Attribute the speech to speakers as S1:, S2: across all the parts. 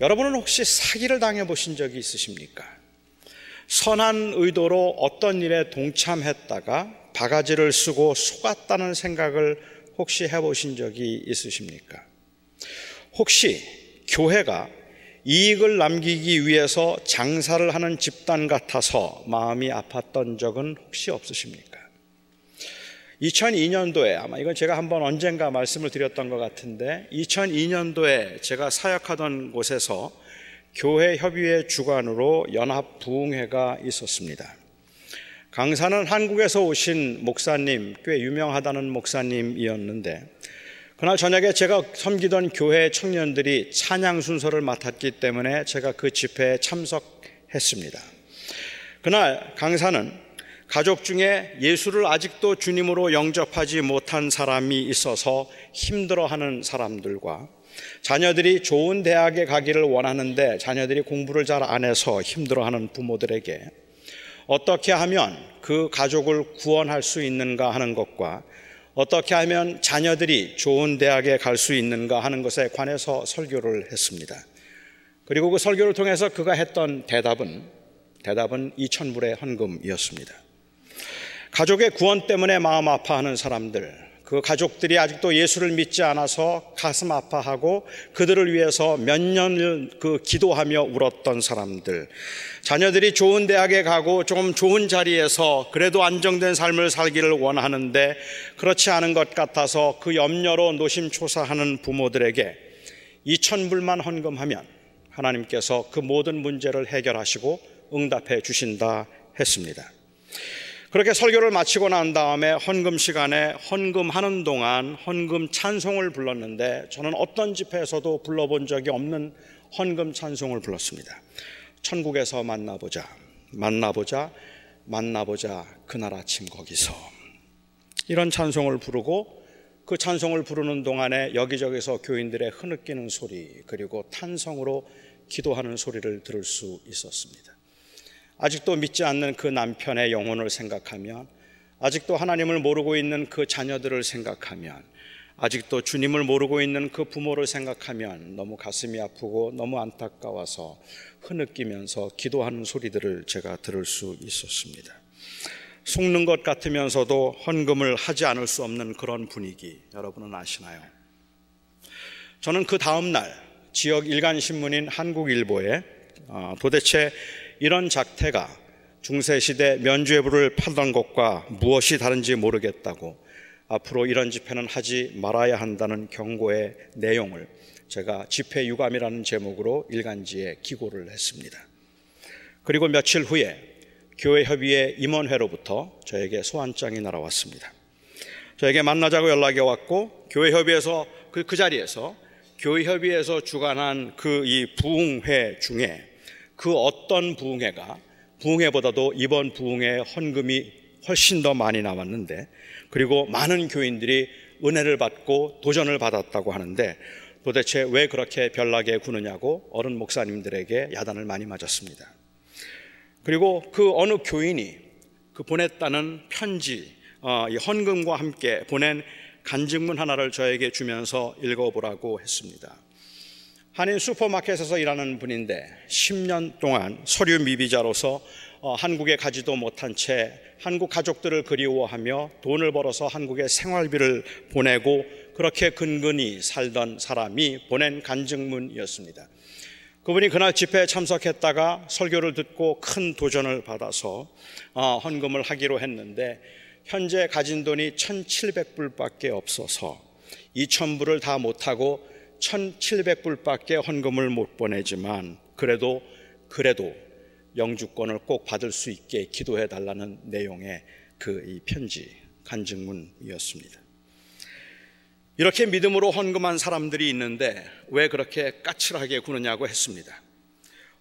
S1: 여러분은 혹시 사기를 당해 보신 적이 있으십니까? 선한 의도로 어떤 일에 동참했다가 바가지를 쓰고 속았다는 생각을 혹시 해보신 적이 있으십니까? 혹시 교회가 이익을 남기기 위해서 장사를 하는 집단 같아서 마음이 아팠던 적은 혹시 없으십니까? 2002년도에 아마 이건 제가 한번 언젠가 말씀을 드렸던 것 같은데 2002년도에 제가 사역하던 곳에서 교회 협의회 주관으로 연합 부흥회가 있었습니다. 강사는 한국에서 오신 목사님, 꽤 유명하다는 목사님이었는데 그날 저녁에 제가 섬기던 교회 청년들이 찬양 순서를 맡았기 때문에 제가 그 집회에 참석했습니다. 그날 강사는 가족 중에 예수를 아직도 주님으로 영접하지 못한 사람이 있어서 힘들어하는 사람들과 자녀들이 좋은 대학에 가기를 원하는데 자녀들이 공부를 잘 안 해서 힘들어하는 부모들에게 어떻게 하면 그 가족을 구원할 수 있는가 하는 것과 어떻게 하면 자녀들이 좋은 대학에 갈 수 있는가 하는 것에 관해서 설교를 했습니다. 그리고 그 설교를 통해서 그가 했던 대답은 대답은 2천불의 헌금이었습니다. 가족의 구원 때문에 마음 아파하는 사람들, 그 가족들이 아직도 예수를 믿지 않아서 가슴 아파하고 그들을 위해서 몇 년을 그 기도하며 울었던 사람들, 자녀들이 좋은 대학에 가고 좀 좋은 자리에서 그래도 안정된 삶을 살기를 원하는데 그렇지 않은 것 같아서 그 염려로 노심초사하는 부모들에게 2천 불만 헌금하면 하나님께서 그 모든 문제를 해결하시고 응답해 주신다 했습니다. 그렇게 설교를 마치고 난 다음에 헌금 시간에 헌금하는 동안 헌금 찬송을 불렀는데 저는 어떤 집회에서도 불러본 적이 없는 헌금 찬송을 불렀습니다. 천국에서 만나보자, 만나보자, 만나보자, 그날 아침 거기서. 이런 찬송을 부르고 그 찬송을 부르는 동안에 여기저기서 교인들의 흐느끼는 소리, 그리고 탄성으로 기도하는 소리를 들을 수 있었습니다. 아직도 믿지 않는 그 남편의 영혼을 생각하면 아직도 하나님을 모르고 있는 그 자녀들을 생각하면 아직도 주님을 모르고 있는 그 부모를 생각하면 너무 가슴이 아프고 너무 안타까워서 흐느끼면서 기도하는 소리들을 제가 들을 수 있었습니다. 속는 것 같으면서도 헌금을 하지 않을 수 없는 그런 분위기 여러분은 아시나요? 저는 그 다음 날 지역 일간 신문인 한국일보에 어, 도대체 이런 작태가 중세시대 면죄부를 팔던 것과 무엇이 다른지 모르겠다고 앞으로 이런 집회는 하지 말아야 한다는 경고의 내용을 제가 집회 유감이라는 제목으로 일간지에 기고를 했습니다. 그리고 며칠 후에 교회 협의회 임원회로부터 저에게 소환장이 날아왔습니다. 저에게 만나자고 연락이 왔고 교회 협의에서 그, 그 자리에서 교회 협의에서 주관한 그 이 부흥회 중에 그 어떤 부흥회가 부흥회보다도 이번 부흥회 헌금이 훨씬 더 많이 나왔는데 그리고 많은 교인들이 은혜를 받고 도전을 받았다고 하는데 도대체 왜 그렇게 별나게 구느냐고 어른 목사님들에게 야단을 많이 맞았습니다. 그리고 그 어느 교인이 그 보냈다는 편지, 어, 이 헌금과 함께 보낸 간증문 하나를 저에게 주면서 읽어보라고 했습니다. 한인 슈퍼마켓에서 일하는 분인데 10년 동안 서류 미비자로서 어, 한국에 가지도 못한 채 한국 가족들을 그리워하며 돈을 벌어서 한국에 생활비를 보내고 그렇게 근근히 살던 사람이 보낸 간증문이었습니다. 그분이 그날 집회에 참석했다가 설교를 듣고 큰 도전을 받아서 어, 헌금을 하기로 했는데 현재 가진 돈이 1,700불밖에 없어서 2,000불을 다 못하고 1,700불밖에 헌금을 못 보내지만 그래도 그래도 영주권을 꼭 받을 수 있게 기도해 달라는 내용의 그 이 편지 간증문이었습니다. 이렇게 믿음으로 헌금한 사람들이 있는데 왜 그렇게 까칠하게 구느냐고 했습니다.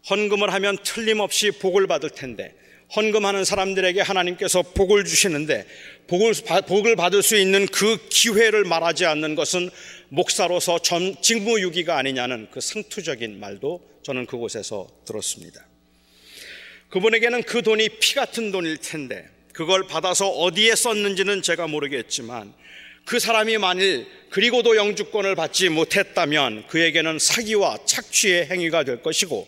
S1: 헌금을 하면 틀림없이 복을 받을 텐데 헌금하는 사람들에게 하나님께서 복을 주시는데 복을, 복을 받을 수 있는 그 기회를 말하지 않는 것은 목사로서 전, 직무유기가 아니냐는 그 상투적인 말도 저는 그곳에서 들었습니다. 그분에게는 그 돈이 피 같은 돈일 텐데 그걸 받아서 어디에 썼는지는 제가 모르겠지만 그 사람이 만일 그리고도 영주권을 받지 못했다면 그에게는 사기와 착취의 행위가 될 것이고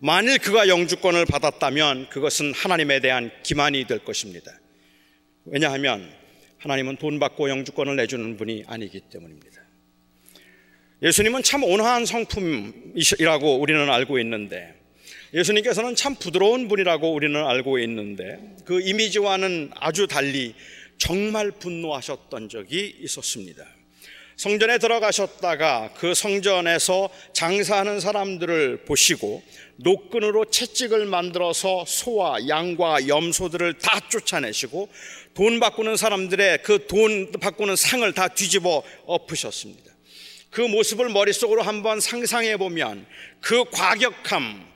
S1: 만일 그가 영주권을 받았다면 그것은 하나님에 대한 기만이 될 것입니다. 왜냐하면 하나님은 돈 받고 영주권을 내주는 분이 아니기 때문입니다. 예수님은 참 온화한 성품이라고 우리는 알고 있는데 예수님께서는 참 부드러운 분이라고 우리는 알고 있는데 그 이미지와는 아주 달리 정말 분노하셨던 적이 있었습니다. 성전에 들어가셨다가 그 성전에서 장사하는 사람들을 보시고 노끈으로 채찍을 만들어서 소와 양과 염소들을 다 쫓아내시고 돈 바꾸는 사람들의 그 돈 바꾸는 상을 다 뒤집어 엎으셨습니다. 그 모습을 머릿속으로 한번 상상해 보면 그 과격함,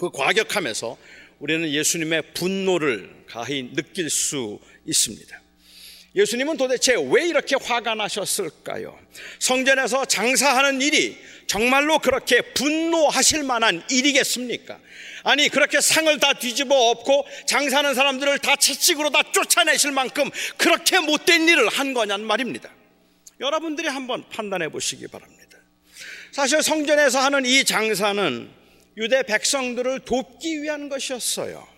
S1: 그 과격함에서 우리는 예수님의 분노를 가히 느낄 수 있습니다. 예수님은 도대체 왜 이렇게 화가 나셨을까요? 성전에서 장사하는 일이 정말로 그렇게 분노하실 만한 일이겠습니까? 아니, 그렇게 상을 다 뒤집어 엎고 장사하는 사람들을 다 채찍으로 다 쫓아내실 만큼 그렇게 못된 일을 한 거냔 말입니다. 여러분들이 한번 판단해 보시기 바랍니다. 사실 성전에서 하는 이 장사는 유대 백성들을 돕기 위한 것이었어요.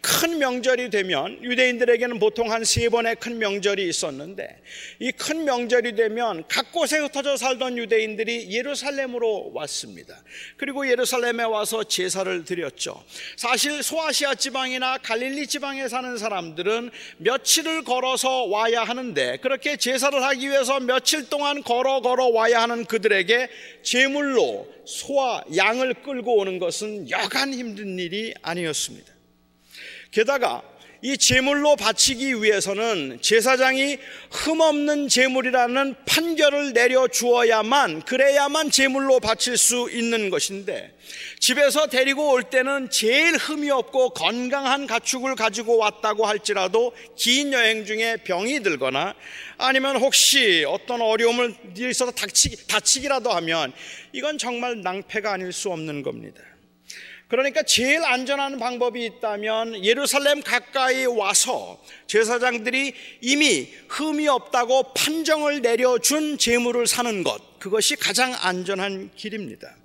S1: 큰 명절이 되면 유대인들에게는 보통 한 세 번의 큰 명절이 있었는데 이 큰 명절이 되면 각 곳에 흩어져 살던 유대인들이 예루살렘으로 왔습니다. 그리고 예루살렘에 와서 제사를 드렸죠. 사실 소아시아 지방이나 갈릴리 지방에 사는 사람들은 며칠을 걸어서 와야 하는데 그렇게 제사를 하기 위해서 며칠 동안 걸어 걸어 와야 하는 그들에게 제물로 소와 양을 끌고 오는 것은 여간 힘든 일이 아니었습니다. 게다가 이 제물로 바치기 위해서는 제사장이 흠없는 제물이라는 판결을 내려 주어야만 그래야만 제물로 바칠 수 있는 것인데 집에서 데리고 올 때는 제일 흠이 없고 건강한 가축을 가지고 왔다고 할지라도 긴 여행 중에 병이 들거나 아니면 혹시 어떤 어려움을 있어서 다치기, 다치기라도 하면 이건 정말 낭패가 아닐 수 없는 겁니다. 그러니까 제일 안전한 방법이 있다면 예루살렘 가까이 와서 제사장들이 이미 흠이 없다고 판정을 내려준 재물을 사는 것, 그것이 가장 안전한 길입니다.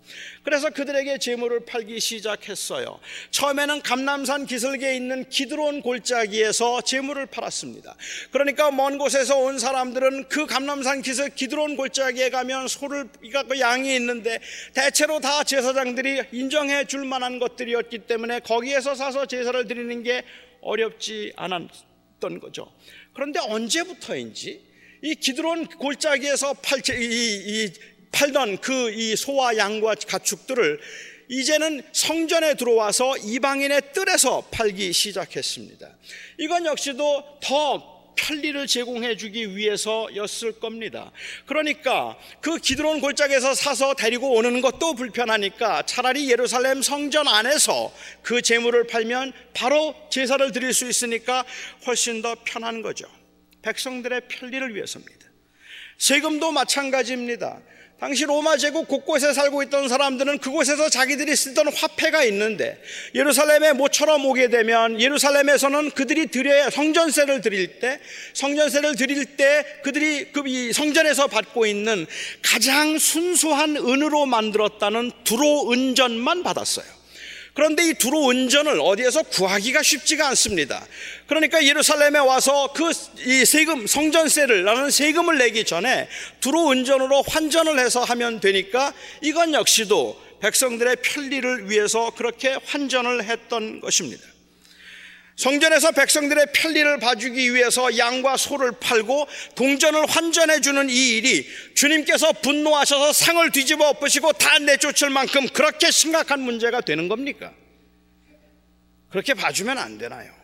S1: 그래서 그들에게 재물을 팔기 시작했어요. 처음에는 감남산 기슭에 있는 기드론 골짜기에서 재물을 팔았습니다. 그러니까 먼 곳에서 온 사람들은 그 감남산 기슭 기드론 골짜기에 가면 소를 그 양이 있는데 대체로 다 제사장들이 인정해 줄 만한 것들이었기 때문에 거기에서 사서 제사를 드리는 게 어렵지 않았던 거죠. 그런데 언제부터인지 이 기드론 골짜기에서 팔, 이, 이 팔던 그 이 소와 양과 가축들을 이제는 성전에 들어와서 이방인의 뜰에서 팔기 시작했습니다. 이건 역시도 더 편리를 제공해 주기 위해서였을 겁니다. 그러니까 그 기드론 골짜기에서 사서 데리고 오는 것도 불편하니까 차라리 예루살렘 성전 안에서 그 재물을 팔면 바로 제사를 드릴 수 있으니까 훨씬 더 편한 거죠. 백성들의 편리를 위해서입니다. 세금도 마찬가지입니다. 당시 로마 제국 곳곳에 살고 있던 사람들은 그곳에서 자기들이 쓰던 화폐가 있는데 예루살렘에 모처럼 오게 되면 예루살렘에서는 그들이 드려야 성전세를 드릴 때 성전세를 드릴 때 그들이 그 성전에서 받고 있는 가장 순수한 은으로 만들었다는 두로 은전만 받았어요. 그런데 이 두로 은전을 어디에서 구하기가 쉽지가 않습니다. 그러니까 예루살렘에 와서 그 이 세금 성전세를 나는 세금을 내기 전에 두로 은전으로 환전을 해서 하면 되니까 이건 역시도 백성들의 편리를 위해서 그렇게 환전을 했던 것입니다. 성전에서 백성들의 편리를 봐주기 위해서 양과 소를 팔고 동전을 환전해 주는 이 일이 주님께서 분노하셔서 상을 뒤집어 엎으시고 다 내쫓을 만큼 그렇게 심각한 문제가 되는 겁니까? 그렇게 봐주면 안 되나요?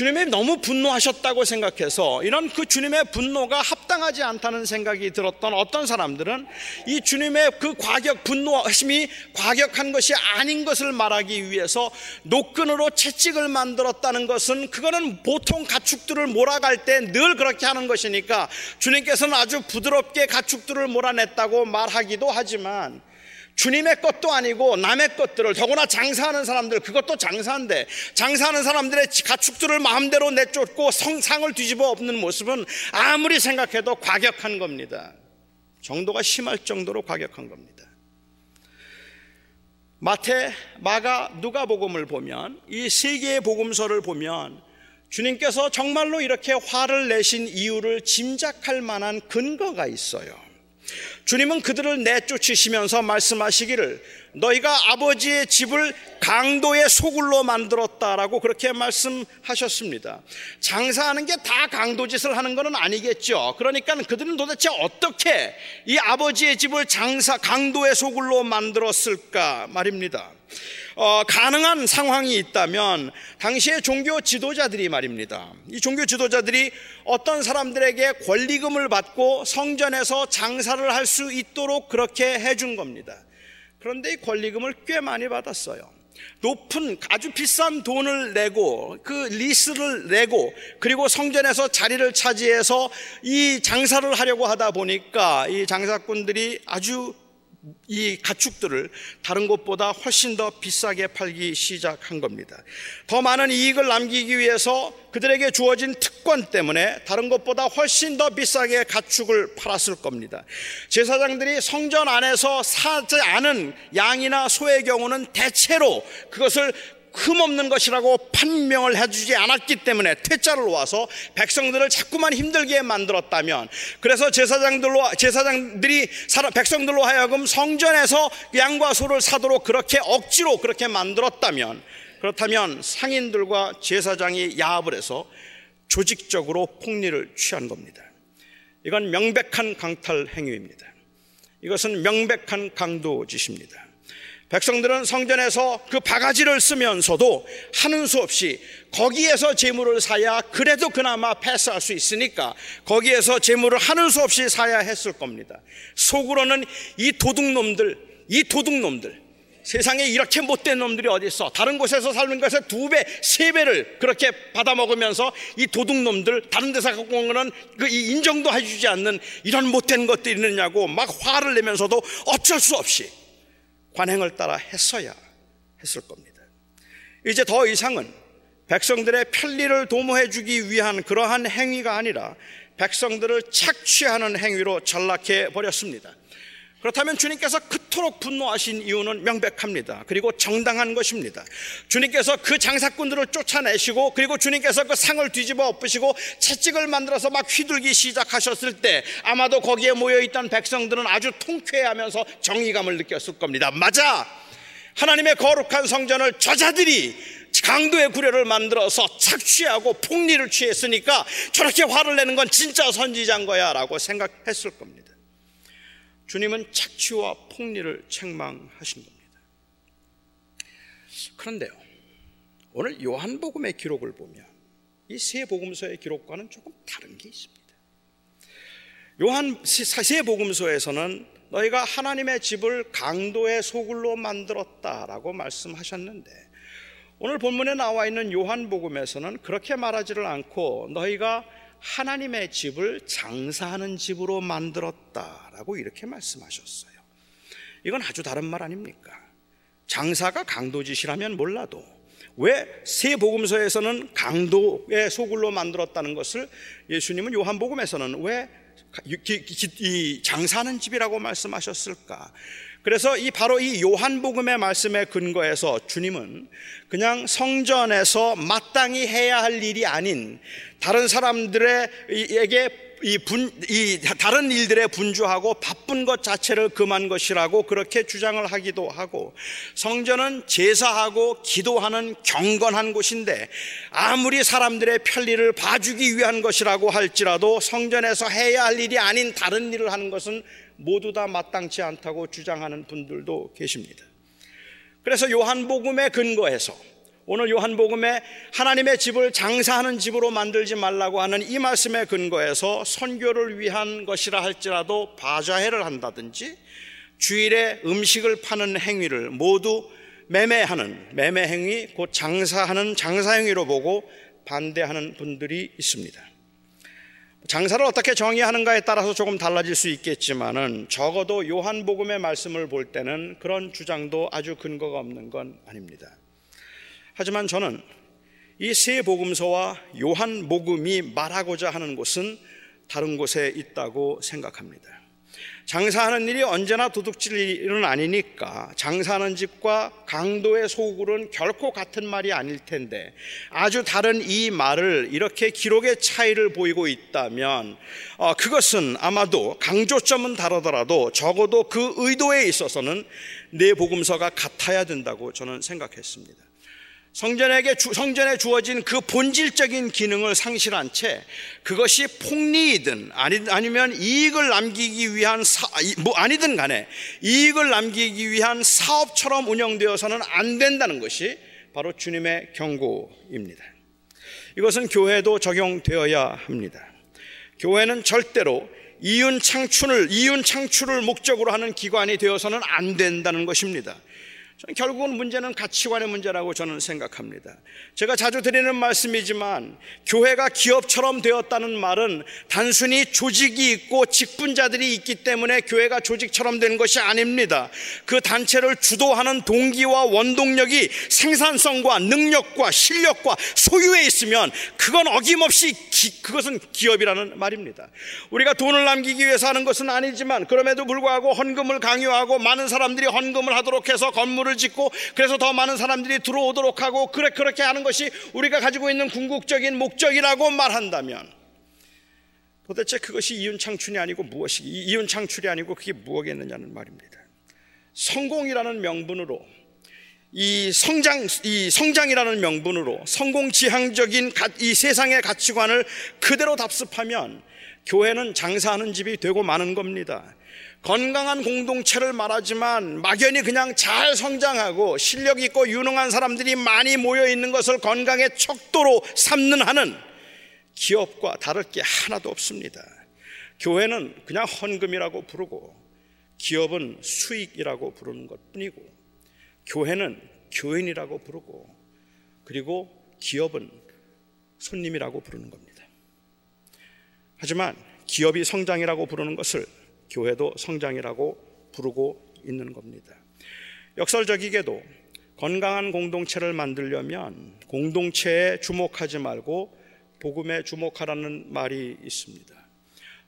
S1: 주님이 너무 분노하셨다고 생각해서 이런 그 주님의 분노가 합당하지 않다는 생각이 들었던 어떤 사람들은 이 주님의 그 과격 분노하심이 과격한 것이 아닌 것을 말하기 위해서 노끈으로 채찍을 만들었다는 것은 그거는 보통 가축들을 몰아갈 때 늘 그렇게 하는 것이니까 주님께서는 아주 부드럽게 가축들을 몰아냈다고 말하기도 하지만 주님의 것도 아니고 남의 것들을 더구나 장사하는 사람들 그것도 장사인데 장사하는 사람들의 가축들을 마음대로 내쫓고 성상을 뒤집어 엎는 모습은 아무리 생각해도 과격한 겁니다. 정도가 심할 정도로 과격한 겁니다. 마태, 마가, 누가복음을 보면 이 세 개의 복음서를 보면 주님께서 정말로 이렇게 화를 내신 이유를 짐작할 만한 근거가 있어요. 주님은 그들을 내쫓으시면서 말씀하시기를 너희가 아버지의 집을 강도의 소굴로 만들었다라고 그렇게 말씀하셨습니다. 장사하는 게 다 강도 짓을 하는 것은 아니겠죠. 그러니까 그들은 도대체 어떻게 이 아버지의 집을 장사 강도의 소굴로 만들었을까 말입니다. 어, 가능한 상황이 있다면 당시의 종교 지도자들이 말입니다. 이 종교 지도자들이 어떤 사람들에게 권리금을 받고 성전에서 장사를 할 수 있도록 그렇게 해준 겁니다. 그런데 이 권리금을 꽤 많이 받았어요. 높은 아주 비싼 돈을 내고 그 리스를 내고 그리고 성전에서 자리를 차지해서 이 장사를 하려고 하다 보니까 이 장사꾼들이 아주 이 가축들을 다른 곳보다 훨씬 더 비싸게 팔기 시작한 겁니다. 더 많은 이익을 남기기 위해서 그들에게 주어진 특권 때문에 다른 것보다 훨씬 더 비싸게 가축을 팔았을 겁니다. 제사장들이 성전 안에서 사지 않은 양이나 소의 경우는 대체로 그것을 흠없는 것이라고 판명을 해주지 않았기 때문에 퇴짜를 놓아서 백성들을 자꾸만 힘들게 만들었다면 그래서 제사장들로 제사장들이 백성들로 하여금 성전에서 양과 소를 사도록 그렇게 억지로 그렇게 만들었다면 그렇다면 상인들과 제사장이 야합을 해서 조직적으로 폭리를 취한 겁니다. 이건 명백한 강탈 행위입니다. 이것은 명백한 강도짓입니다. 백성들은 성전에서 그 바가지를 쓰면서도 하는 수 없이 거기에서 재물을 사야 그래도 그나마 패스할 수 있으니까 거기에서 재물을 하는 수 없이 사야 했을 겁니다. 속으로는 이 도둑놈들, 이 도둑놈들, 세상에 이렇게 못된 놈들이 어디 있어? 다른 곳에서 사는 것에 두 배, 세 배를 그렇게 받아 먹으면서 이 도둑놈들 다른 데서 갖고 온 거는 그 인정도 해주지 않는 이런 못된 것들이 있느냐고 막 화를 내면서도 어쩔 수 없이 관행을 따라 했어야 했을 겁니다. 이제 더 이상은 백성들의 편리를 도모해 주기 위한 그러한 행위가 아니라 백성들을 착취하는 행위로 전락해 버렸습니다. 그렇다면 주님께서 그토록 분노하신 이유는 명백합니다. 그리고 정당한 것입니다. 주님께서 그 장사꾼들을 쫓아내시고 그리고 주님께서 그 상을 뒤집어 엎으시고 채찍을 만들어서 막 휘둘기 시작하셨을 때 아마도 거기에 모여 있던 백성들은 아주 통쾌해하면서 정의감을 느꼈을 겁니다. 맞아! 하나님의 거룩한 성전을 저자들이 강도의 구려를 만들어서 착취하고 폭리를 취했으니까 저렇게 화를 내는 건 진짜 선지자인 거야 라고 생각했을 겁니다. 주님은 착취와 폭리를 책망하신 겁니다. 그런데요, 오늘 요한복음의 기록을 보면 이 세 복음서의 기록과는 조금 다른 게 있습니다. 요한 세 복음서에서는 너희가 하나님의 집을 강도의 소굴로 만들었다라고 말씀하셨는데 오늘 본문에 나와 있는 요한복음에서는 그렇게 말하지를 않고 너희가 하나님의 집을 장사하는 집으로 만들었다라고 이렇게 말씀하셨어요. 이건 아주 다른 말 아닙니까? 장사가 강도짓이라면 몰라도 왜세 복음서에서는 강도의 소굴로 만들었다는 것을 예수님은 요한복음에서는 왜 장사하는 집이라고 말씀하셨을까? 그래서 이 바로 이 요한복음의 말씀에 근거해서 주님은 그냥 성전에서 마땅히 해야 할 일이 아닌 다른 사람들에게 이, 분, 이 다른 일들에 분주하고 바쁜 것 자체를 금한 것이라고 그렇게 주장을 하기도 하고 성전은 제사하고 기도하는 경건한 곳인데 아무리 사람들의 편리를 봐주기 위한 것이라고 할지라도 성전에서 해야 할 일이 아닌 다른 일을 하는 것은 모두 다 마땅치 않다고 주장하는 분들도 계십니다. 그래서 요한복음에 근거해서 오늘 요한복음에 하나님의 집을 장사하는 집으로 만들지 말라고 하는 이 말씀에 근거해서 선교를 위한 것이라 할지라도 바자회를 한다든지 주일에 음식을 파는 행위를 모두 매매하는 매매 행위 곧 장사하는 장사 행위로 보고 반대하는 분들이 있습니다. 장사를 어떻게 정의하는가에 따라서 조금 달라질 수 있겠지만은 적어도 요한복음의 말씀을 볼 때는 그런 주장도 아주 근거가 없는 건 아닙니다. 하지만 저는 이 세 복음서와 요한복음이 말하고자 하는 곳은 다른 곳에 있다고 생각합니다. 장사하는 일이 언제나 도둑질 일은 아니니까 장사하는 집과 강도의 소굴은 결코 같은 말이 아닐 텐데 아주 다른 이 말을 이렇게 기록의 차이를 보이고 있다면 어, 그것은 아마도 강조점은 다르더라도 적어도 그 의도에 있어서는 내 복음서가 같아야 된다고 저는 생각했습니다. 성전에게 주, 성전에 주어진 그 본질적인 기능을 상실한 채 그것이 폭리이든 아니, 아니면 이익을 남기기 위한 사, 뭐 아니든 간에 이익을 남기기 위한 사업처럼 운영되어서는 안 된다는 것이 바로 주님의 경고입니다. 이것은 교회도 적용되어야 합니다. 교회는 절대로 이윤 창출을 이윤 창출을 목적으로 하는 기관이 되어서는 안 된다는 것입니다. 결국은 문제는 가치관의 문제라고 저는 생각합니다. 제가 자주 드리는 말씀이지만 교회가 기업처럼 되었다는 말은 단순히 조직이 있고 직분자들이 있기 때문에 교회가 조직처럼 된 것이 아닙니다. 그 단체를 주도하는 동기와 원동력이 생산성과 능력과 실력과 소유에 있으면 그건 어김없이 기, 그것은 기업이라는 말입니다. 우리가 돈을 남기기 위해서 하는 것은 아니지만 그럼에도 불구하고 헌금을 강요하고 많은 사람들이 헌금을 하도록 해서 건물을 짓고 그래서 더 많은 사람들이 들어오도록 하고 그래 그렇게 하는 것이 우리가 가지고 있는 궁극적인 목적이라고 말한다면 도대체 그것이 이윤 창출이 아니고 무엇이 이윤 창출이 아니고 그게 무엇이겠느냐는 말입니다. 성공이라는 명분으로 이 성장 이 성장이라는 명분으로 성공 지향적인 이 세상의 가치관을 그대로 답습하면 교회는 장사하는 집이 되고 마는 겁니다. 건강한 공동체를 말하지만 막연히 그냥 잘 성장하고 실력 있고 유능한 사람들이 많이 모여 있는 것을 건강의 척도로 삼는 하는 기업과 다를 게 하나도 없습니다. 교회는 그냥 헌금이라고 부르고 기업은 수익이라고 부르는 것 뿐이고 교회는 교인이라고 부르고 그리고 기업은 손님이라고 부르는 겁니다. 하지만 기업이 성장이라고 부르는 것을 교회도 성장이라고 부르고 있는 겁니다. 역설적이게도 건강한 공동체를 만들려면 공동체에 주목하지 말고 복음에 주목하라는 말이 있습니다.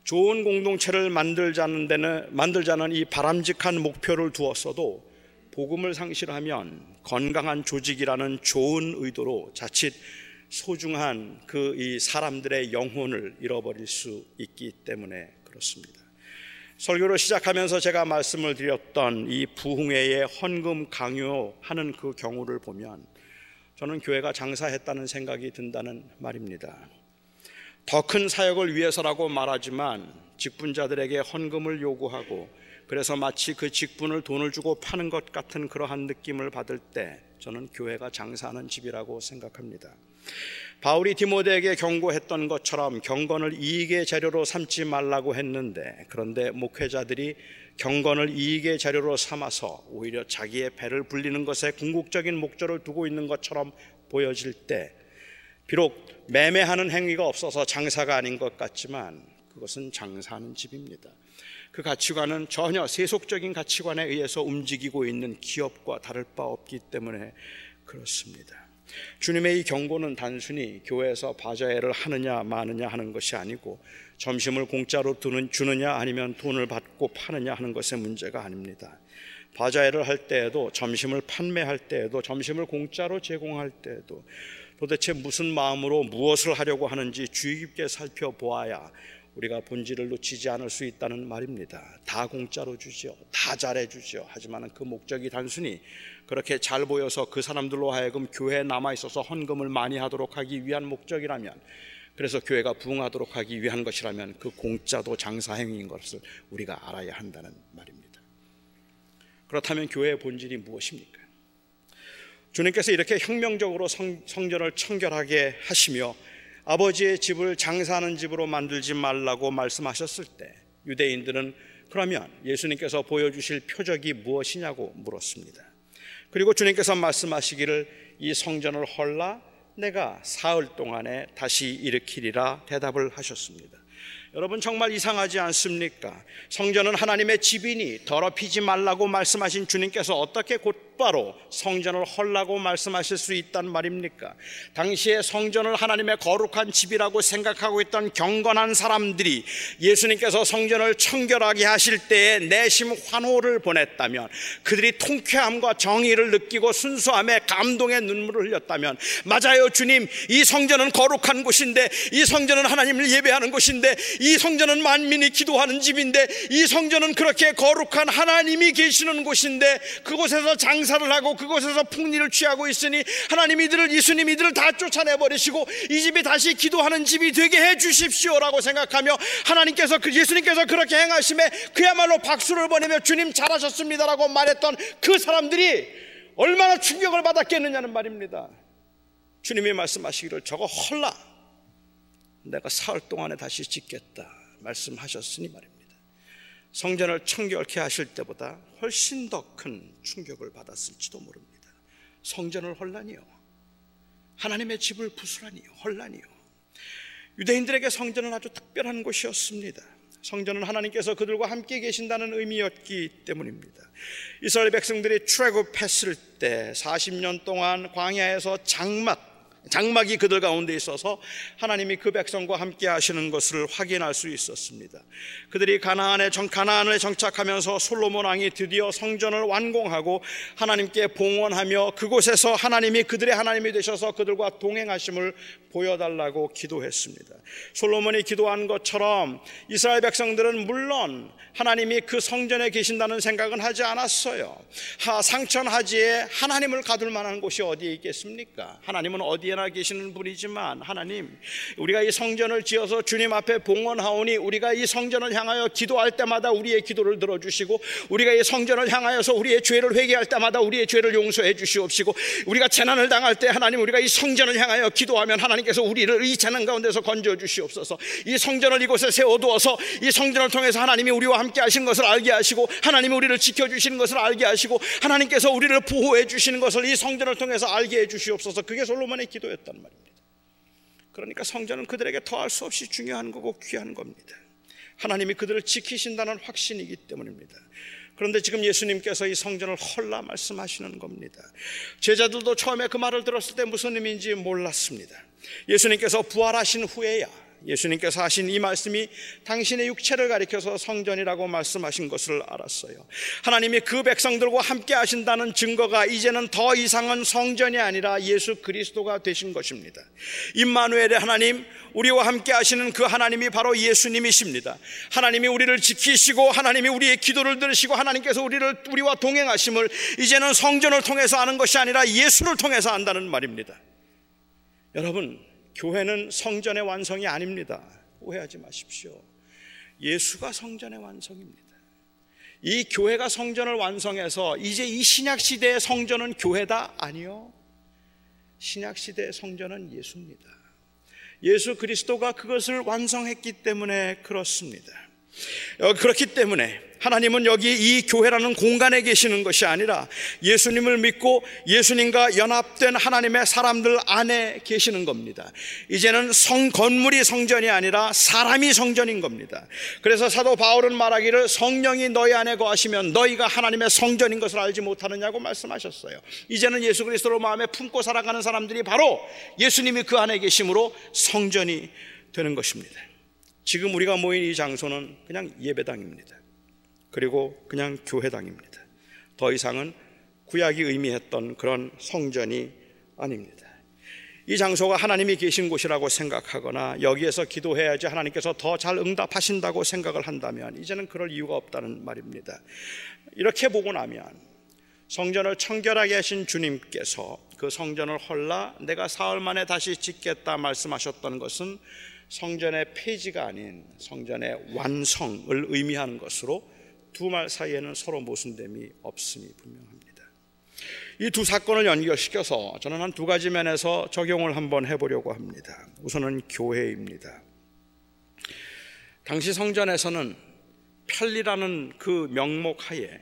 S1: 좋은 공동체를 만들자는 데는 만들자는 이 바람직한 목표를 두었어도 복음을 상실하면 건강한 조직이라는 좋은 의도로 자칫 소중한 그 이 사람들의 영혼을 잃어버릴 수 있기 때문에 그렇습니다. 설교를 시작하면서 제가 말씀을 드렸던 이 부흥회의 헌금 강요하는 그 경우를 보면 저는 교회가 장사했다는 생각이 든다는 말입니다. 더 큰 사역을 위해서라고 말하지만 직분자들에게 헌금을 요구하고 그래서 마치 그 직분을 돈을 주고 파는 것 같은 그러한 느낌을 받을 때 저는 교회가 장사하는 집이라고 생각합니다. 바울이 디모데에게 경고했던 것처럼 경건을 이익의 재료로 삼지 말라고 했는데 그런데 목회자들이 경건을 이익의 재료로 삼아서 오히려 자기의 배를 불리는 것에 궁극적인 목적을 두고 있는 것처럼 보여질 때 비록 매매하는 행위가 없어서 장사가 아닌 것 같지만 그것은 장사하는 집입니다. 그 가치관은 전혀 세속적인 가치관에 의해서 움직이고 있는 기업과 다를 바 없기 때문에 그렇습니다. 주님의 이 경고는 단순히 교회에서 바자회를 하느냐 마느냐 하는 것이 아니고 점심을 공짜로 주느냐 아니면 돈을 받고 파느냐 하는 것의 문제가 아닙니다. 바자회를 할 때에도 점심을 판매할 때에도 점심을 공짜로 제공할 때에도 도대체 무슨 마음으로 무엇을 하려고 하는지 주의 깊게 살펴보아야 우리가 본질을 놓치지 않을 수 있다는 말입니다. 다 공짜로 주죠. 다 잘해 주죠. 하지만 그 목적이 단순히 그렇게 잘 보여서 그 사람들로 하여금 교회에 남아 있어서 헌금을 많이 하도록 하기 위한 목적이라면 그래서 교회가 부흥하도록 하기 위한 것이라면 그 공짜도 장사 행위인 것을 우리가 알아야 한다는 말입니다. 그렇다면 교회의 본질이 무엇입니까? 주님께서 이렇게 혁명적으로 성, 성전을 청결하게 하시며 아버지의 집을 장사하는 집으로 만들지 말라고 말씀하셨을 때 유대인들은 그러면 예수님께서 보여주실 표적이 무엇이냐고 물었습니다. 그리고 주님께서 말씀하시기를 이 성전을 헐라 내가 사흘 동안에 다시 일으키리라 대답을 하셨습니다. 여러분 정말 이상하지 않습니까? 성전은 하나님의 집이니 더럽히지 말라고 말씀하신 주님께서 어떻게 곧바로 성전을 헐라고 말씀하실 수 있단 말입니까? 당시에 성전을 하나님의 거룩한 집이라고 생각하고 있던 경건한 사람들이 예수님께서 성전을 청결하게 하실 때에 내심 환호를 보냈다면 그들이 통쾌함과 정의를 느끼고 순수함에 감동의 눈물을 흘렸다면 맞아요 주님 이 성전은 거룩한 곳인데 이 성전은 하나님을 예배하는 곳인데 이 성전은 만민이 기도하는 집인데 이 성전은 그렇게 거룩한 하나님이 계시는 곳인데 그곳에서 장사를 하고 그곳에서 풍리를 취하고 있으니 하나님 이들을 예수님 이들을 다 쫓아내 버리시고 이 집이 다시 기도하는 집이 되게 해 주십시오라고 생각하며 하나님께서 그 예수님께서 그렇게 행하심에 그야말로 박수를 보내며 주님 잘하셨습니다라고 말했던 그 사람들이 얼마나 충격을 받았겠느냐는 말입니다. 주님이 말씀하시기를 저거 헐라 내가 사흘 동안에 다시 짓겠다 말씀하셨으니 말입니다. 성전을 청결케 하실 때보다 훨씬 더 큰 충격을 받았을지도 모릅니다. 성전을 헐라니요. 하나님의 집을 부수라니요. 헐라니요. 유대인들에게 성전은 아주 특별한 곳이었습니다. 성전은 하나님께서 그들과 함께 계신다는 의미였기 때문입니다. 이스라엘 백성들이 출애굽했을 때 40년 동안 광야에서 장막 장막이 그들 가운데 있어서 하나님이 그 백성과 함께 하시는 것을 확인할 수 있었습니다. 그들이 가나안에 정 가나안을 정착하면서 솔로몬 왕이 드디어 성전을 완공하고 하나님께 봉헌하며 그곳에서 하나님이 그들의 하나님이 되셔서 그들과 동행하심을 보여달라고 기도했습니다. 솔로몬이 기도한 것처럼 이스라엘 백성들은 물론 하나님이 그 성전에 계신다는 생각은 하지 않았어요. 하 상천하지에 하나님을 가둘 만한 곳이 어디에 있겠습니까? 하나님은 어디에 나 계시는 분이지만 하나님 우리가 이 성전을 지어서 주님 앞에 봉헌하오니 우리가 이 성전을 향하여 기도할 때마다 우리의 기도를 들어주시고 우리가 이 성전을 향하여서 우리의 죄를 회개할 때마다 우리의 죄를 용서해 주시옵시고 우리가 재난을 당할 때 하나님 우리가 이 성전을 향하여 기도하면 하나님께서 우리를 이 재난 가운데서 건져 주시옵소서. 이 성전을 이곳에 세워두어서 이 성전을 통해서 하나님이 우리와 함께 하신 것을 알게 하시고 하나님이 우리를 지켜주시는 것을 알게 하시고 하나님께서 우리를 보호해 주시는 것을 이 성전을 통해서 알게 해 주시옵소서. 그게 솔로몬의 기도 였단 말입니다 그러니까 성전은 그들에게 더할 수 없이 중요한 거고 귀한 겁니다 하나님이 그들을 지키신다는 확신이기 때문입니다 그런데 지금 예수님께서 이 성전을 헐라 말씀하시는 겁니다. 제자들도 처음에 그 말을 들었을 때 무슨 의미인지 몰랐습니다. 예수님께서 부활하신 후에야 예수님께서 하신 이 말씀이 당신의 육체를 가리켜서 성전이라고 말씀하신 것을 알았어요. 하나님이 그 백성들과 함께 하신다는 증거가 이제는 더 이상은 성전이 아니라 예수 그리스도가 되신 것입니다. 임마누엘의 하나님, 우리와 함께 하시는 그 하나님이 바로 예수님이십니다. 하나님이 우리를 지키시고 하나님이 우리의 기도를 들으시고 하나님께서 우리를 우리와 동행하심을 이제는 성전을 통해서 아는 것이 아니라 예수를 통해서 안다는 말입니다. 여러분, 교회는 성전의 완성이 아닙니다. 오해하지 마십시오. 예수가 성전의 완성입니다. 이 교회가 성전을 완성해서 이제 이 신약 시대의 성전은 교회다 아니요. 신약 시대의 성전은 예수입니다. 예수 그리스도가 그것을 완성했기 때문에 그렇습니다. 어, 그렇기 때문에 하나님은 여기 이 교회라는 공간에 계시는 것이 아니라 예수님을 믿고 예수님과 연합된 하나님의 사람들 안에 계시는 겁니다. 이제는 성 건물이 성전이 아니라 사람이 성전인 겁니다. 그래서 사도 바울은 말하기를 성령이 너희 안에 거하시면 너희가 하나님의 성전인 것을 알지 못하느냐고 말씀하셨어요. 이제는 예수 그리스도를 마음에 품고 살아가는 사람들이 바로 예수님이 그 안에 계심으로 성전이 되는 것입니다. 지금 우리가 모인 이 장소는 그냥 예배당입니다. 그리고 그냥 교회당입니다. 더 이상은 구약이 의미했던 그런 성전이 아닙니다. 이 장소가 하나님이 계신 곳이라고 생각하거나 여기에서 기도해야지 하나님께서 더 잘 응답하신다고 생각을 한다면 이제는 그럴 이유가 없다는 말입니다. 이렇게 보고 나면 성전을 청결하게 하신 주님께서 그 성전을 헐라 내가 사흘 만에 다시 짓겠다 말씀하셨던 것은 성전의 폐지가 아닌 성전의 완성을 의미하는 것으로 두 말 사이에는 서로 모순됨이 없음이 분명합니다. 이 두 사건을 연결시켜서 저는 한 두 가지 면에서 적용을 한번 해보려고 합니다. 우선은 교회입니다. 당시 성전에서는 편리라는 그 명목 하에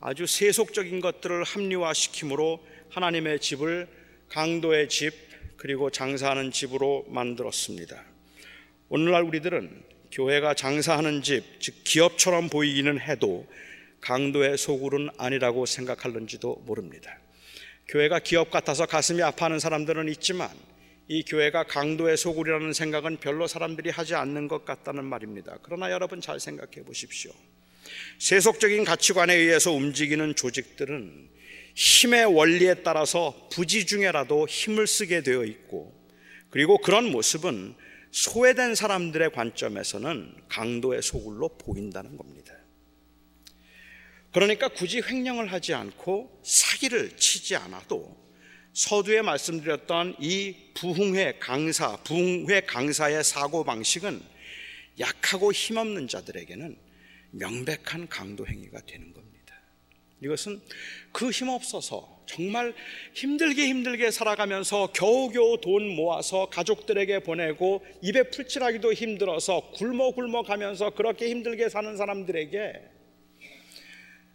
S1: 아주 세속적인 것들을 합리화시킴으로 하나님의 집을 강도의 집 그리고 장사하는 집으로 만들었습니다. 오늘날 우리들은 교회가 장사하는 집, 즉 기업처럼 보이기는 해도 강도의 소굴은 아니라고 생각할는지도 모릅니다. 교회가 기업 같아서 가슴이 아파하는 사람들은 있지만 이 교회가 강도의 소굴이라는 생각은 별로 사람들이 하지 않는 것 같다는 말입니다. 그러나 여러분 잘 생각해 보십시오. 세속적인 가치관에 의해서 움직이는 조직들은 힘의 원리에 따라서 부지중에라도 힘을 쓰게 되어 있고 그리고 그런 모습은 소외된 사람들의 관점에서는 강도의 소굴로 보인다는 겁니다. 그러니까 굳이 횡령을 하지 않고 사기를 치지 않아도 서두에 말씀드렸던 이 부흥회 강사, 부흥회 강사의 사고 방식은 약하고 힘없는 자들에게는 명백한 강도 행위가 되는. 이것은 그 힘없어서 정말 힘들게 힘들게 살아가면서 겨우겨우 돈 모아서 가족들에게 보내고 입에 풀칠하기도 힘들어서 굶어 굶어 가면서 그렇게 힘들게 사는 사람들에게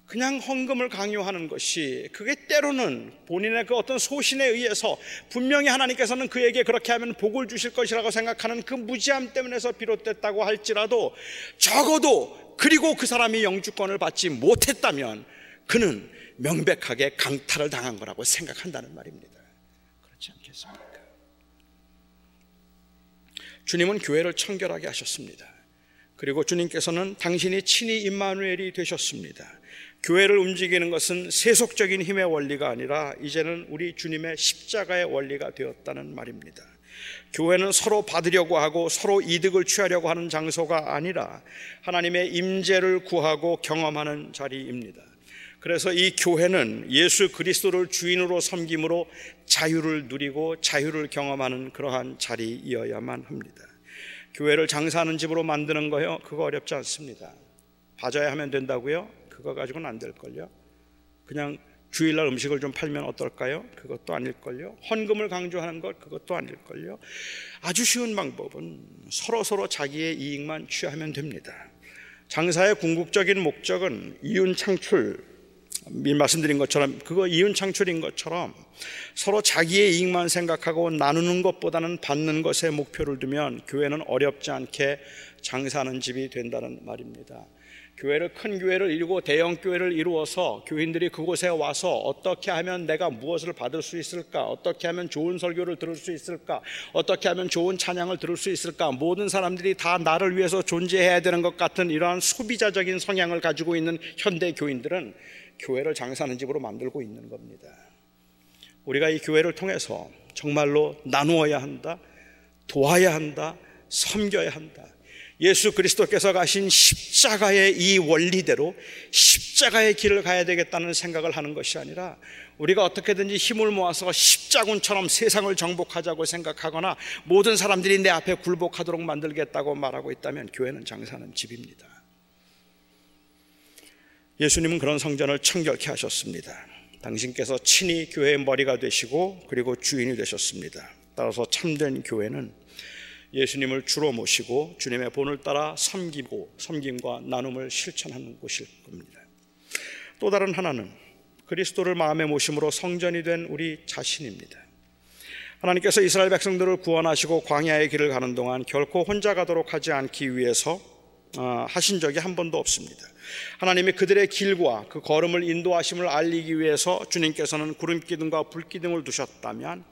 S1: 그냥 헌금을 강요하는 것이 그게 때로는 본인의 그 어떤 소신에 의해서 분명히 하나님께서는 그에게 그렇게 하면 복을 주실 것이라고 생각하는 그 무지함 때문에서 비롯됐다고 할지라도 적어도 그리고 그 사람이 영주권을 받지 못했다면 그는 명백하게 강탈을 당한 거라고 생각한다는 말입니다. 그렇지 않겠습니까? 주님은 교회를 청결하게 하셨습니다. 그리고 주님께서는 당신이 친히 임마누엘이 되셨습니다. 교회를 움직이는 것은 세속적인 힘의 원리가 아니라 이제는 우리 주님의 십자가의 원리가 되었다는 말입니다. 교회는 서로 받으려고 하고 서로 이득을 취하려고 하는 장소가 아니라 하나님의 임재를 구하고 경험하는 자리입니다. 그래서 이 교회는 예수 그리스도를 주인으로 섬김으로 자유를 누리고 자유를 경험하는 그러한 자리이어야만 합니다. 교회를 장사하는 집으로 만드는 거요, 그거 어렵지 않습니다. 봐줘야 하면 된다고요? 그거 가지고는 안 될걸요. 그냥 주일날 음식을 좀 팔면 어떨까요? 그것도 아닐걸요. 헌금을 강조하는 것 그것도 아닐걸요. 아주 쉬운 방법은 서로 서로 자기의 이익만 취하면 됩니다. 장사의 궁극적인 목적은 이윤 창출, 말씀드린 것처럼 그거 이윤 창출인 것처럼 서로 자기의 이익만 생각하고 나누는 것보다는 받는 것에 목표를 두면 교회는 어렵지 않게 장사하는 집이 된다는 말입니다. 교회를 큰 교회를 이루고 대형 교회를 이루어서 교인들이 그곳에 와서 어떻게 하면 내가 무엇을 받을 수 있을까? 어떻게 하면 좋은 설교를 들을 수 있을까? 어떻게 하면 좋은 찬양을 들을 수 있을까? 모든 사람들이 다 나를 위해서 존재해야 되는 것 같은 이러한 소비자적인 성향을 가지고 있는 현대 교인들은 교회를 장사하는 집으로 만들고 있는 겁니다. 우리가 이 교회를 통해서 정말로 나누어야 한다, 도와야 한다, 섬겨야 한다. 예수 그리스도께서 가신 십자가의 이 원리대로 십자가의 길을 가야 되겠다는 생각을 하는 것이 아니라 우리가 어떻게든지 힘을 모아서 십자군처럼 세상을 정복하자고 생각하거나 모든 사람들이 내 앞에 굴복하도록 만들겠다고 말하고 있다면 교회는 장사는 집입니다. 예수님은 그런 성전을 청결케 하셨습니다. 당신께서 친히 교회의 머리가 되시고 그리고 주인이 되셨습니다. 따라서 참된 교회는 예수님을 주로 모시고 주님의 본을 따라 섬기고 섬김과 나눔을 실천하는 곳일 겁니다. 또 다른 하나는 그리스도를 마음에 모심으로 성전이 된 우리 자신입니다. 하나님께서 이스라엘 백성들을 구원하시고 광야의 길을 가는 동안 결코 혼자 가도록 하지 않기 위해서 어, 하신 적이 한 번도 없습니다. 하나님이 그들의 길과 그 걸음을 인도하심을 알리기 위해서 주님께서는 구름 기둥과 불 기둥을 두셨다면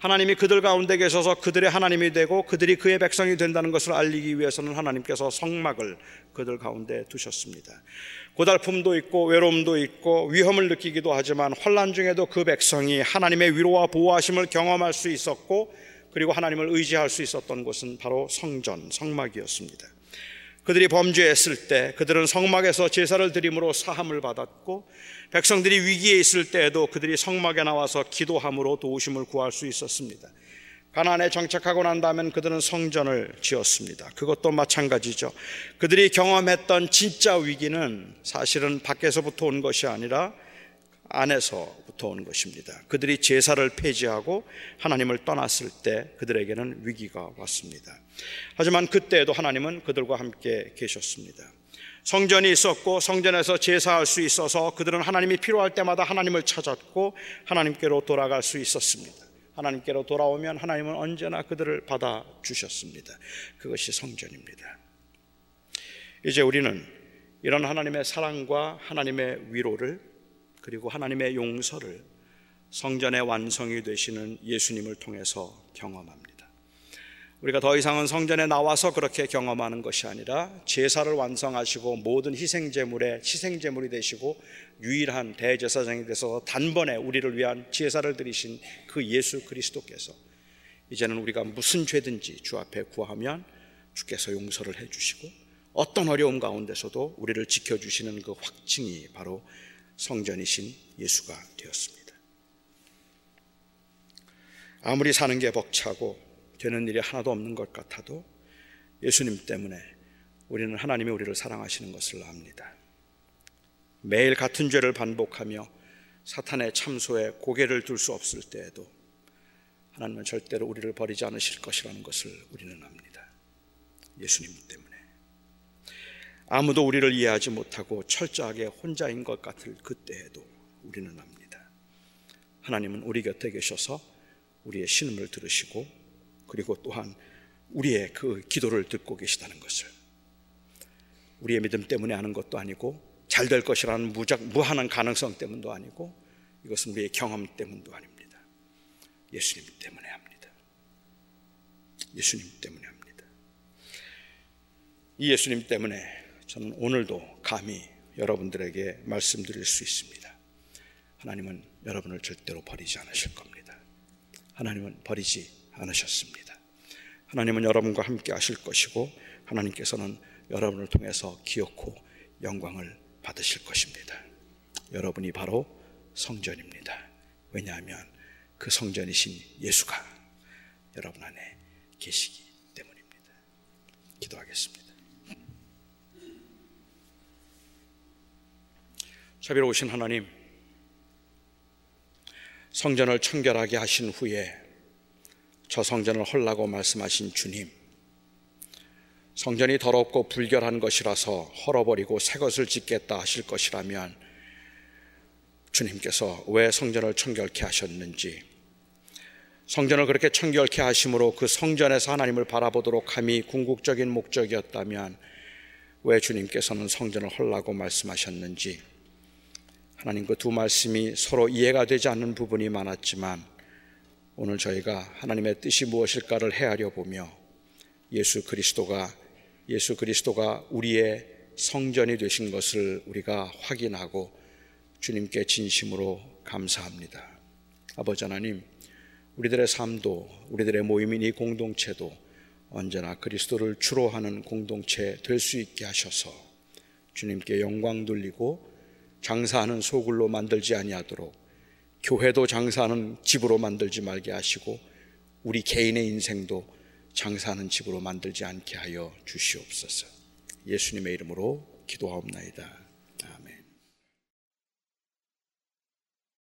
S1: 하나님이 그들 가운데 계셔서 그들의 하나님이 되고 그들이 그의 백성이 된다는 것을 알리기 위해서는 하나님께서 성막을 그들 가운데 두셨습니다. 고달픔도 있고 외로움도 있고 위험을 느끼기도 하지만 환란 중에도 그 백성이 하나님의 위로와 보호하심을 경험할 수 있었고 그리고 하나님을 의지할 수 있었던 곳은 바로 성전, 성막이었습니다. 그들이 범죄했을 때 그들은 성막에서 제사를 드림으로 사함을 받았고 백성들이 위기에 있을 때에도 그들이 성막에 나와서 기도함으로 도우심을 구할 수 있었습니다. 가나안에 정착하고 난 다음엔 그들은 성전을 지었습니다. 그것도 마찬가지죠. 그들이 경험했던 진짜 위기는 사실은 밖에서부터 온 것이 아니라 안에서 부터 온 것입니다. 그들이 제사를 폐지하고 하나님을 떠났을 때 그들에게는 위기가 왔습니다. 하지만 그때에도 하나님은 그들과 함께 계셨습니다. 성전이 있었고 성전에서 제사할 수 있어서 그들은 하나님이 필요할 때마다 하나님을 찾았고 하나님께로 돌아갈 수 있었습니다. 하나님께로 돌아오면 하나님은 언제나 그들을 받아 주셨습니다. 그것이 성전입니다. 이제 우리는 이런 하나님의 사랑과 하나님의 위로를 그리고 하나님의 용서를 성전의 완성이 되시는 예수님을 통해서 경험합니다. 우리가 더 이상은 성전에 나와서 그렇게 경험하는 것이 아니라 제사를 완성하시고 모든 희생 제물의 희생 제물이 되시고 유일한 대제사장이 되서 단번에 우리를 위한 제사를 드리신 그 예수 그리스도께서 이제는 우리가 무슨 죄든지 주 앞에 구하면 주께서 용서를 해 주시고 어떤 어려움 가운데서도 우리를 지켜 주시는 그 확증이 바로 성전이신 예수가 되었습니다. 아무리 사는 게 벅차고 되는 일이 하나도 없는 것 같아도 예수님 때문에 우리는 하나님이 우리를 사랑하시는 것을 압니다. 매일 같은 죄를 반복하며 사탄의 참소에 고개를 들수 없을 때에도 하나님은 절대로 우리를 버리지 않으실 것이라는 것을 우리는 압니다. 예수님 때문에. 아무도 우리를 이해하지 못하고 철저하게 혼자인 것 같을 그때에도 우리는 압니다. 하나님은 우리 곁에 계셔서 우리의 신음을 들으시고 그리고 또한 우리의 그 기도를 듣고 계시다는 것을 우리의 믿음 때문에 하는 것도 아니고 잘 될 것이라는 무작, 무한한 가능성 때문도 아니고 이것은 우리의 경험 때문도 아닙니다. 예수님 때문에 합니다. 예수님 때문에 합니다. 이 예수님 때문에 저는 오늘도 감히 여러분들에게 말씀드릴 수 있습니다. 하나님은 여러분을 절대로 버리지 않으실 겁니다. 하나님은 버리지 않으셨습니다. 하나님은 여러분과 함께 하실 것이고 하나님께서는 여러분을 통해서 기억고 영광을 받으실 것입니다. 여러분이 바로 성전입니다. 왜냐하면 그 성전이신 예수가 여러분 안에 계시기 때문입니다. 기도하겠습니다. 자비로우신 하나님, 성전을 청결하게 하신 후에 저 성전을 헐라고 말씀하신 주님. 성전이 더럽고 불결한 것이라서 헐어버리고 새 것을 짓겠다 하실 것이라면 주님께서 왜 성전을 청결케 하셨는지 성전을 그렇게 청결케 하심으로 그 성전에서 하나님을 바라보도록 함이 궁극적인 목적이었다면 왜 주님께서는 성전을 헐라고 말씀하셨는지 하나님 그 두 말씀이 서로 이해가 되지 않는 부분이 많았지만 오늘 저희가 하나님의 뜻이 무엇일까를 헤아려 보며 예수 그리스도가 예수 그리스도가 우리의 성전이 되신 것을 우리가 확인하고 주님께 진심으로 감사합니다. 아버지 하나님, 우리들의 삶도 우리들의 모임인 이 공동체도 언제나 그리스도를 주로 하는 공동체 될 수 있게 하셔서 주님께 영광 돌리고 장사하는 소굴로 만들지 아니하도록 교회도 장사하는 집으로 만들지 말게 하시고 우리 개인의 인생도 장사하는 집으로 만들지 않게 하여 주시옵소서. 예수님의 이름으로 기도하옵나이다.